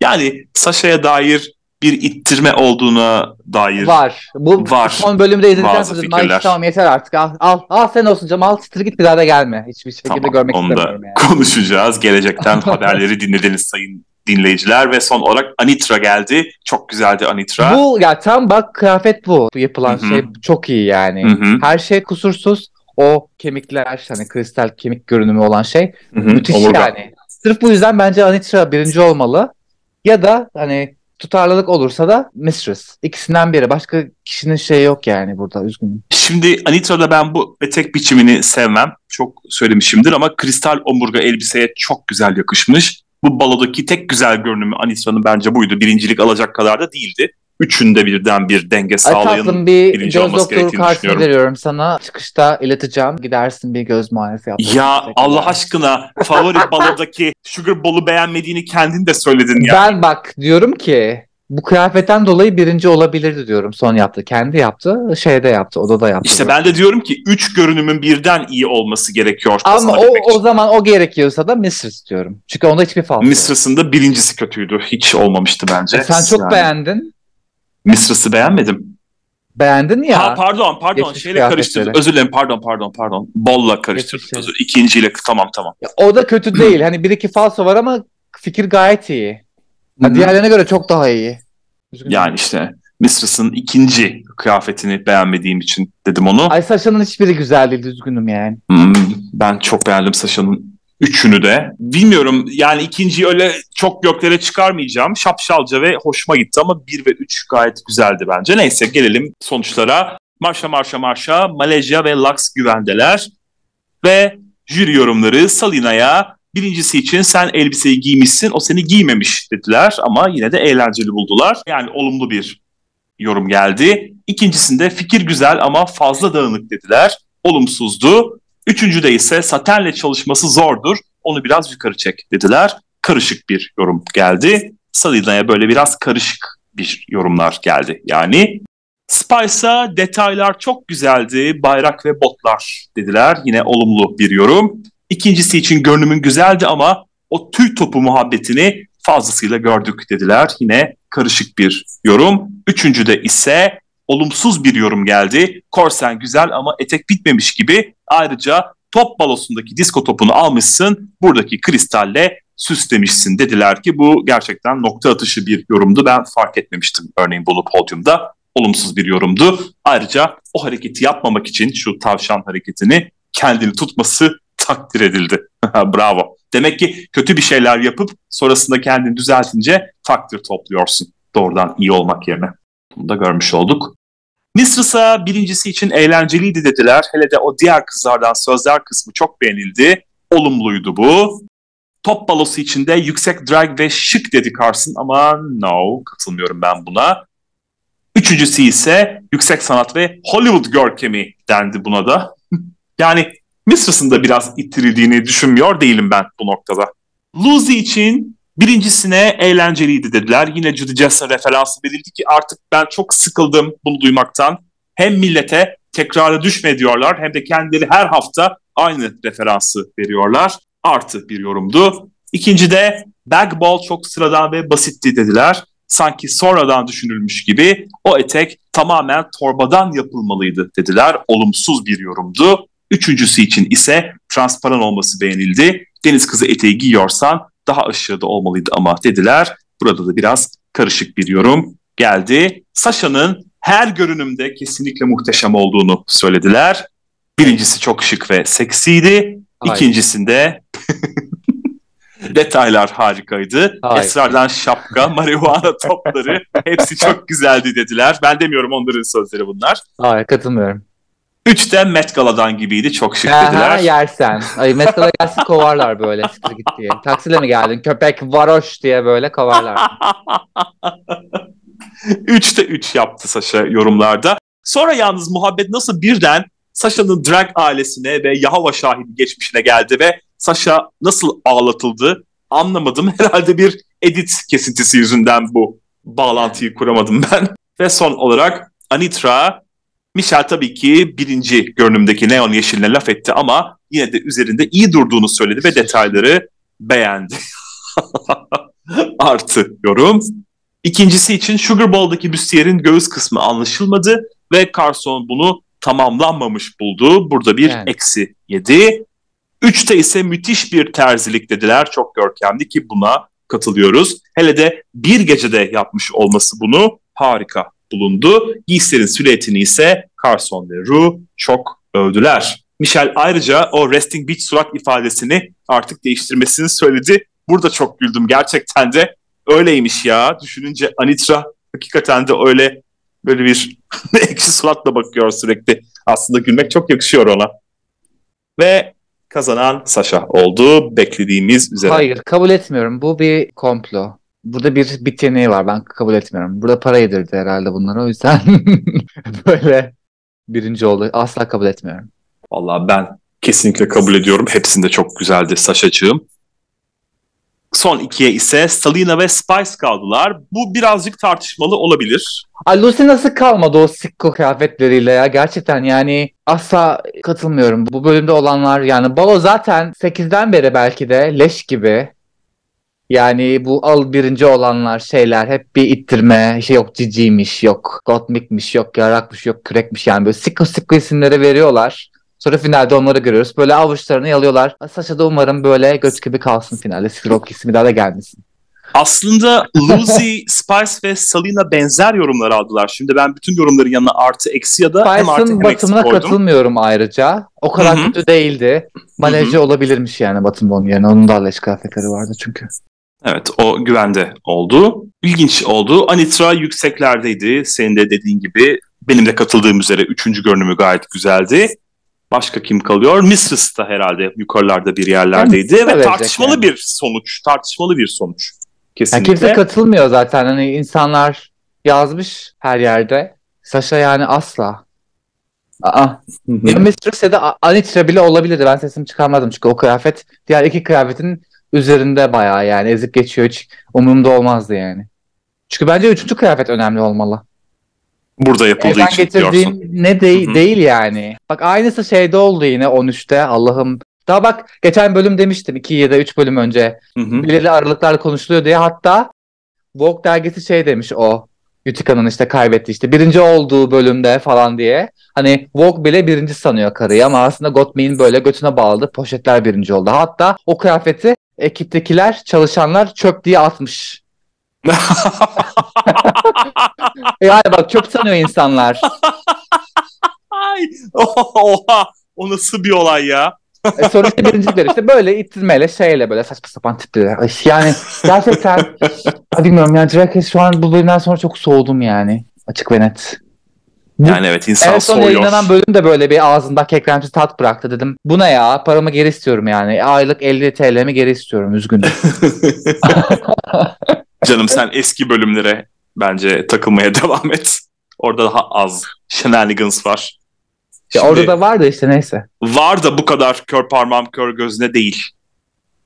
Yani Sasha'ya dair bir ittirme olduğuna dair. Var. Bu Var. son bölümde izledikten sonra dedim, "Ay, fikirler. tamam yeter artık. Al, al, al sen olsun canım. Al çıtır git bir daha da gelme. Hiçbir şekilde Tamam, görmek onu da istemiyorum yani. konuşacağız. Gelecekten *laughs* haberleri dinlediniz sayın dinleyiciler ve son olarak Anitra geldi. Çok güzeldi Anitra. Bu ya tam bak kıyafet bu. Bu yapılan Hı hı. şey çok iyi yani. Hı hı, Her şey kusursuz. O kemikler hani kristal kemik görünümü olan şey hı hı, müthiş omurga. yani. Sırf bu yüzden bence Anitra birinci olmalı. Ya da hani tutarlılık olursa da Mistress. İkisinden biri. Başka kişinin şeyi yok yani burada üzgünüm. Şimdi Anitra'da ben bu etek biçimini sevmem. Çok söylemişimdir ama kristal omurga elbiseye çok güzel yakışmış. Bu balodaki tek güzel görünümü Anitra'nın bence buydu. Birincilik alacak kadar da değildi. Üçünde birden bir denge Ay sağlayan tatlım bir göz doktoru düşünüyorum. veriyorum sana. Çıkışta ileteceğim. Gidersin bir göz muayenesi yap. Ya Allah aşkına favori balodaki *laughs* Sugar Ball'u beğenmediğini kendin de söyledin ya. Ben bak diyorum ki bu kıyafetten dolayı birinci olabilirdi diyorum son yaptı. Kendi yaptı. Şeyde yaptı. Odada yaptı. İşte ben de diyorum ki üç görünümün birden iyi olması gerekiyor. Ama o, o için. zaman o gerekiyorsa da Mistress diyorum. Çünkü onda hiçbir yok. Mistress'ın da birincisi kötüydü. Hiç olmamıştı bence. E Sen çok Yani beğendin. Mistress'ı beğenmedim. Beğendin ya. Ha pardon pardon Geçmiş şeyle karıştırdım. Özür dilerim pardon pardon pardon. Bolla karıştırdım. Geçmiş Özür. İkinciyle tamam tamam. Ya o da kötü değil. Hani bir iki falso var ama fikir gayet iyi. Hı. diğerlerine göre çok daha iyi. Üzgünüm. Yani işte Mistress'ın ikinci kıyafetini beğenmediğim için dedim onu. Ay Sasha'nın hiçbiri güzel değil. Üzgünüm yani. Hmm, ben çok beğendim Sasha'nın üçünü de. Bilmiyorum yani ikinciyi öyle çok göklere çıkarmayacağım. Şapşalca ve hoşuma gitti ama bir ve üç gayet güzeldi bence. Neyse gelelim sonuçlara. Marşa marşa marşa Malezya ve Lux güvendeler. Ve jüri yorumları Salina'ya birincisi için sen elbiseyi giymişsin o seni giymemiş dediler ama yine de eğlenceli buldular. Yani olumlu bir yorum geldi. İkincisinde fikir güzel ama fazla dağınık dediler. Olumsuzdu. Üçüncüde ise satenle çalışması zordur. Onu biraz yukarı çek dediler. Karışık bir yorum geldi. Salina'ya böyle biraz karışık bir yorumlar geldi. Yani Spice'a detaylar çok güzeldi. Bayrak ve botlar dediler. Yine olumlu bir yorum. İkincisi için görünümün güzeldi ama o tüy topu muhabbetini fazlasıyla gördük dediler. Yine karışık bir yorum. Üçüncüde ise olumsuz bir yorum geldi. Korsen güzel ama etek bitmemiş gibi. Ayrıca top balosundaki disko topunu almışsın. Buradaki kristalle süslemişsin dediler ki bu gerçekten nokta atışı bir yorumdu. Ben fark etmemiştim örneğin bunu podyumda. Olumsuz bir yorumdu. Ayrıca o hareketi yapmamak için şu tavşan hareketini kendini tutması takdir edildi. *laughs* Bravo. Demek ki kötü bir şeyler yapıp sonrasında kendini düzeltince takdir topluyorsun. Doğrudan iyi olmak yerine. Bunu da görmüş olduk. Mistress'a birincisi için eğlenceliydi dediler. Hele de o diğer kızlardan sözler kısmı çok beğenildi. Olumluydu bu. Top balosu içinde yüksek drag ve şık dedi Carson ama no katılmıyorum ben buna. Üçüncüsü ise yüksek sanat ve Hollywood görkemi dendi buna da. *laughs* yani Mistress'ın da biraz ittirildiğini düşünmüyor değilim ben bu noktada. Lucy için birincisine eğlenceliydi dediler. Yine Judy Jess'e referansı verildi ki artık ben çok sıkıldım bunu duymaktan. Hem millete tekrara düşme diyorlar hem de kendileri her hafta aynı referansı veriyorlar. Artı bir yorumdu. İkinci de bag ball çok sıradan ve basitti dediler. Sanki sonradan düşünülmüş gibi o etek tamamen torbadan yapılmalıydı dediler. Olumsuz bir yorumdu. Üçüncüsü için ise transparan olması beğenildi. Deniz kızı eteği giyiyorsan daha aşağıda olmalıydı ama dediler. Burada da biraz karışık bir yorum geldi. Sasha'nın her görünümde kesinlikle muhteşem olduğunu söylediler. Birincisi çok şık ve seksiydi. Hayır. İkincisinde *laughs* detaylar harikaydı. Hayır. Esrardan şapka, *laughs* marihuana topları hepsi çok güzeldi dediler. Ben demiyorum onların sözleri bunlar. Hayır katılmıyorum. Üç de Met Gala'dan gibiydi. Çok şık Aha, dediler. yersen. Ay Met Gala gelsin *laughs* kovarlar böyle sıkır git diye. Taksiyle mi geldin? Köpek varoş diye böyle kovarlar. *laughs* Üçte üç yaptı Saşa yorumlarda. Sonra yalnız muhabbet nasıl birden Sasha'nın drag ailesine ve Yahova şahidi geçmişine geldi ve Sasha nasıl ağlatıldı anlamadım. *laughs* Herhalde bir edit kesintisi yüzünden bu bağlantıyı kuramadım ben. Ve son olarak Anitra Michel tabii ki birinci görünümdeki neon yeşiline laf etti ama yine de üzerinde iyi durduğunu söyledi ve detayları beğendi. *laughs* Artı yorum. İkincisi için Sugar Bowl'daki büstiyer'in göğüs kısmı anlaşılmadı ve Carson bunu tamamlanmamış buldu. Burada bir yani. eksi yedi. Üçte ise müthiş bir terzilik dediler. Çok görkemli ki buna katılıyoruz. Hele de bir gecede yapmış olması bunu harika bulundu. Giysilerin silüetini ise Carson ve Rue çok övdüler. Michel ayrıca o resting bitch surat ifadesini artık değiştirmesini söyledi. Burada çok güldüm. Gerçekten de öyleymiş ya. Düşününce Anitra hakikaten de öyle böyle bir *laughs* ekşi suratla bakıyor sürekli. Aslında gülmek çok yakışıyor ona. Ve kazanan Sasha oldu beklediğimiz üzere. Hayır kabul etmiyorum. Bu bir komplo. Burada bir bit yeteneği var. Ben kabul etmiyorum. Burada para yedirdi herhalde bunlara. O yüzden *laughs* böyle birinci oldu. Asla kabul etmiyorum. Vallahi ben kesinlikle kabul ediyorum. Hepsinde çok güzeldi Sasha'cığım. Son ikiye ise Salina ve Spice kaldılar. Bu birazcık tartışmalı olabilir. Ay Lucy nasıl kalmadı o sikko kıyafetleriyle ya? Gerçekten yani asla katılmıyorum. Bu bölümde olanlar yani Balo zaten 8'den beri belki de leş gibi. Yani bu al birinci olanlar şeyler hep bir ittirme şey yok ciciymiş yok gotmikmiş yok yarakmış yok kürekmiş yani böyle sikko sikko isimleri veriyorlar. Sonra finalde onları görüyoruz. Böyle avuçlarını yalıyorlar. Saşa da umarım böyle göt gibi kalsın finalde. Sirok ismi daha da gelmesin. Aslında Lucy, *laughs* Spice ve Salina benzer yorumlar aldılar. Şimdi ben bütün yorumların yanına artı eksi ya da hem artı hem batımına eksi katılmıyorum ayrıca. O kadar Hı-hı. kötü değildi. Manejci olabilirmiş yani batımda onun yerine. Onun da leş kıyafetleri vardı çünkü. Evet o güvende oldu. İlginç oldu. Anitra yükseklerdeydi. Senin de dediğin gibi benim de katıldığım üzere üçüncü görünümü gayet güzeldi. Başka kim kalıyor? Mistress da herhalde yukarılarda bir yerlerdeydi yani, ve tartışmalı yani. bir sonuç. Tartışmalı bir sonuç. Kesinlikle. Yani kimse katılmıyor zaten. Hani insanlar yazmış her yerde. Sasha yani asla. Aa. Ya Mistress ya da Anitra bile olabilirdi. Ben sesimi çıkarmadım çünkü o kıyafet diğer iki kıyafetin üzerinde bayağı yani ezip geçiyor hiç umurumda olmazdı yani. Çünkü bence üçüncü kıyafet önemli olmalı. Burada yapıldığı Evden için diyorsun. ne de- değil yani. Bak aynısı şeyde oldu yine 13'te Allah'ım. Daha bak geçen bölüm demiştim 2 ya da 3 bölüm önce. Hı-hı. Belirli aralıklarla konuşuluyor diye. Hatta Vogue dergisi şey demiş o. Utica'nın işte kaybetti işte birinci olduğu bölümde falan diye. Hani Vogue bile birinci sanıyor karıyı ama aslında Gottmien böyle götüne bağladı. Poşetler birinci oldu. Hatta o kıyafeti ekiptekiler, çalışanlar çöp diye atmış. *laughs* yani bak çöp sanıyor insanlar. Oha, o nasıl bir olay ya? E sonra işte birincilikler işte böyle ittirmeyle şeyle böyle saçma sapan tipleri. Ay, Yani gerçekten bilmiyorum yani Drag Race şu an bu bölümden sonra çok soğudum yani. Açık ve net. Bu- Yani evet insan en son soğuyor. yayınlanan bölüm de böyle bir ağzında kekremsi tat bıraktı dedim. Bu ne ya? Paramı geri istiyorum yani. Aylık 50 TL'mi geri istiyorum. Üzgünüm. *laughs* Canım sen eski bölümlere bence takılmaya *laughs* devam et. Orada daha az shenanigans var. Ya Şimdi orada da vardı işte neyse. var da bu kadar kör parmağım kör gözüne değil.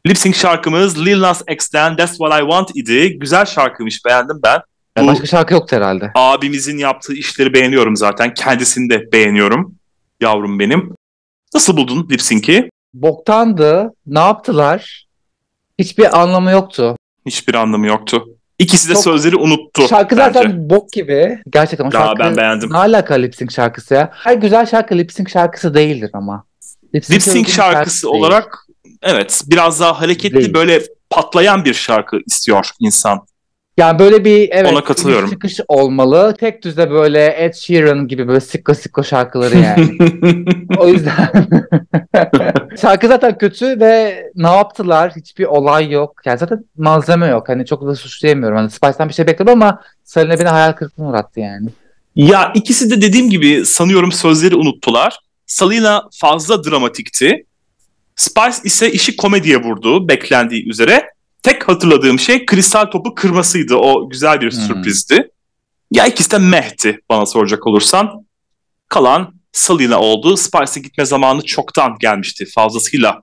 Lip sync şarkımız Lil Nas X'ten That's What I Want idi. Güzel şarkıymış beğendim ben. Bu- başka şarkı yoktu herhalde. Abimizin yaptığı işleri beğeniyorum zaten. Kendisini de beğeniyorum. Yavrum benim. Nasıl buldun lip sync'i? Boktandı. Ne yaptılar? Hiçbir anlamı yoktu. Hiçbir anlamı yoktu. İkisi de Çok- sözleri unuttu. Şarkı bence. zaten bok gibi. Gerçekten o Daha şarkı ben beğendim. ne alaka lip sync şarkısı ya? Her güzel şarkı lip sync şarkısı değildir ama. Lip sync bir şarkı şarkısı değil. olarak evet biraz daha hareketli Değil. böyle patlayan bir şarkı istiyor insan. Yani böyle bir evet Ona katılıyorum. çıkış olmalı. Tek düzde böyle Ed Sheeran gibi böyle sikko sikko şarkıları yani. *laughs* o yüzden *laughs* şarkı zaten kötü ve ne yaptılar? Hiçbir olay yok. Yani zaten malzeme yok. Hani çok da suçlayamıyorum. Hani Spice'den bir şey bekledim ama Selena beni hayal kırıklığına uğrattı yani. ya ikisi de dediğim gibi sanıyorum sözleri unuttular. Salina fazla dramatikti. Spice ise işi komediye vurdu beklendiği üzere. Tek hatırladığım şey kristal topu kırmasıydı. O güzel bir Hmm. sürprizdi. Ya ikisi de mehti bana soracak olursan. Kalan Salina oldu. Spice'e gitme zamanı çoktan gelmişti. Fazlasıyla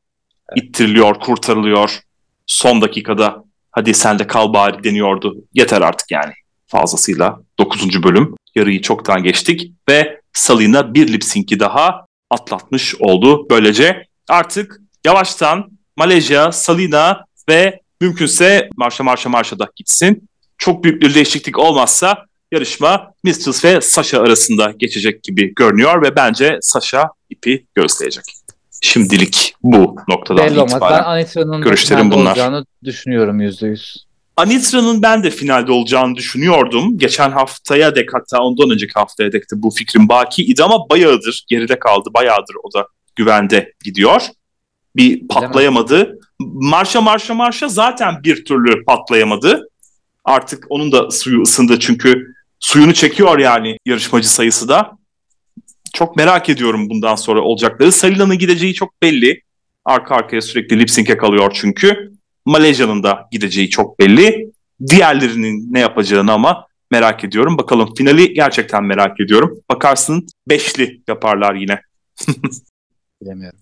ittiriliyor, kurtarılıyor. Son dakikada hadi sen de kal bari deniyordu. Yeter artık yani fazlasıyla. 9. bölüm. Yarıyı çoktan geçtik ve Salina bir lip sync'i daha atlatmış oldu. Böylece artık yavaştan Malezya, Salina ve mümkünse Marşa Marşa Marşa da gitsin. Çok büyük bir değişiklik olmazsa yarışma Mistress ve Sasha arasında geçecek gibi görünüyor ve bence Sasha ipi gösterecek. Şimdilik bu noktadan Belli olmaz. Ben itibaren. Anitra'nın görüşlerim finalde bunlar. olacağını düşünüyorum yüzde yüz. Anitra'nın ben de finalde olacağını düşünüyordum. Geçen haftaya dek hatta ondan önceki haftaya dek de bu fikrim baki idi ama bayağıdır geride kaldı. Bayağıdır o da güvende gidiyor. Bir patlayamadı. Marşa marşa marşa zaten bir türlü patlayamadı. Artık onun da suyu ısındı çünkü suyunu çekiyor yani yarışmacı sayısı da. Çok merak ediyorum bundan sonra olacakları. Salina'nın gideceği çok belli. Arka arkaya sürekli lip sync'e kalıyor çünkü. Malezya'nın da gideceği çok belli. Diğerlerinin ne yapacağını ama merak ediyorum. Bakalım finali gerçekten merak ediyorum. Bakarsın beşli yaparlar yine. *laughs* Bilemiyorum.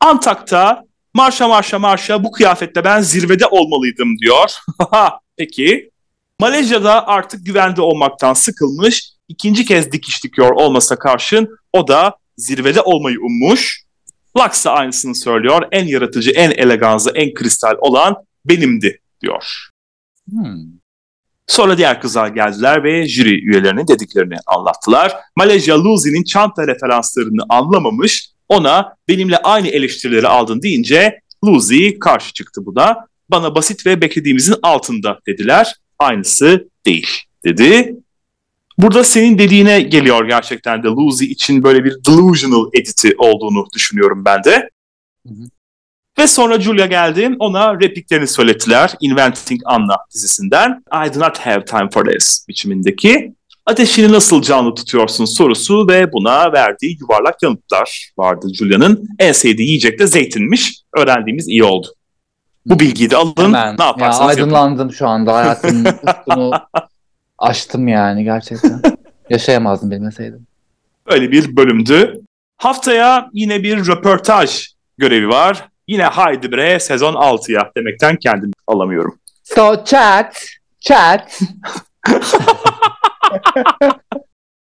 Antak'ta marşa marşa marşa bu kıyafette ben zirvede olmalıydım diyor. *laughs* Peki. Malezya'da artık güvende olmaktan sıkılmış. ikinci kez dikiş dikiyor olmasa karşın o da zirvede olmayı ummuş. Lux da aynısını söylüyor. En yaratıcı, en eleganzı, en kristal olan benimdi diyor. Hmm. Sonra diğer kızlar geldiler ve jüri üyelerinin dediklerini anlattılar. Malezya Luzi'nin çanta referanslarını anlamamış. Ona benimle aynı eleştirileri aldın deyince Luzi karşı çıktı buna. Bana basit ve beklediğimizin altında dediler. Aynısı değil dedi. Burada senin dediğine geliyor gerçekten de Luzi için böyle bir delusional editi olduğunu düşünüyorum ben de. Hı hı. Ve sonra Julia geldi. Ona repliklerini söylettiler. Inventing Anna dizisinden. I do not have time for this biçimindeki. Ateşini nasıl canlı tutuyorsun sorusu ve buna verdiği yuvarlak yanıtlar vardı Julia'nın. En sevdiği yiyecek de zeytinmiş. Öğrendiğimiz iyi oldu. Bu bilgiyi de alın. Hemen. Ne Ya yaparsanız yapın. aydınlandım şu anda. Hayatımın *laughs* ufkunu açtım yani gerçekten. Yaşayamazdım bilmeseydim. Öyle bir bölümdü. Haftaya yine bir röportaj görevi var. Yine haydi bre sezon 6'ya demekten kendimi alamıyorum. So chat, chat. *laughs*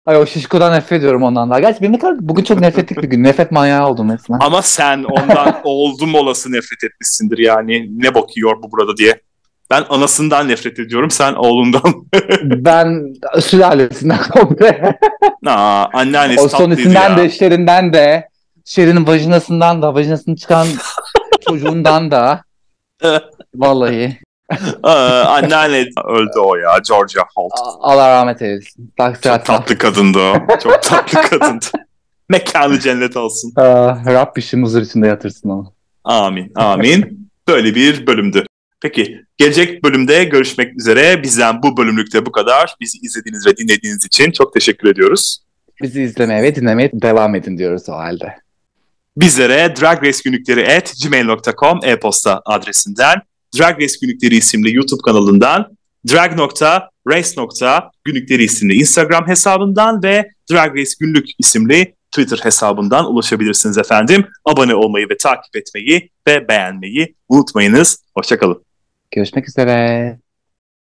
Ay o şişkodan nefret ediyorum ondan daha. Gerçi benim ne kadar bugün çok nefretlik bir gün. Nefret manyağı oldum resmen. Ama sen ondan *laughs* oldum olası nefret etmişsindir yani. Ne bakıyor bu burada diye. Ben anasından nefret ediyorum. Sen oğlundan. *laughs* ben sülalesinden komple. Aa, anneannesi o son ya. de, Şerin'den de, Şerin'in vajinasından da, vajinasının çıkan *laughs* çocuğundan da. Vallahi. Anneanne öldü o ya. Georgia Holt. Allah rahmet eylesin. Çok tatlı kadındı o. Çok *laughs* tatlı kadındı. Mekanı cennet olsun. Aa, Rab işim huzur içinde yatırsın ama. Amin, amin. Böyle bir bölümdü. Peki, gelecek bölümde görüşmek üzere. Bizden bu bölümlükte bu kadar. Bizi izlediğiniz ve dinlediğiniz için çok teşekkür ediyoruz. Bizi izlemeye ve dinlemeye devam edin diyoruz o halde. Bizlere Drag Race Günlükleri at gmail.com e-posta adresinden, Drag Race Günlükleri isimli YouTube kanalından, drag.race.günlükleri isimli Instagram hesabından ve Drag Race Günlük isimli Twitter hesabından ulaşabilirsiniz efendim. Abone olmayı ve takip etmeyi ve beğenmeyi unutmayınız. Hoşçakalın. Görüşmek üzere.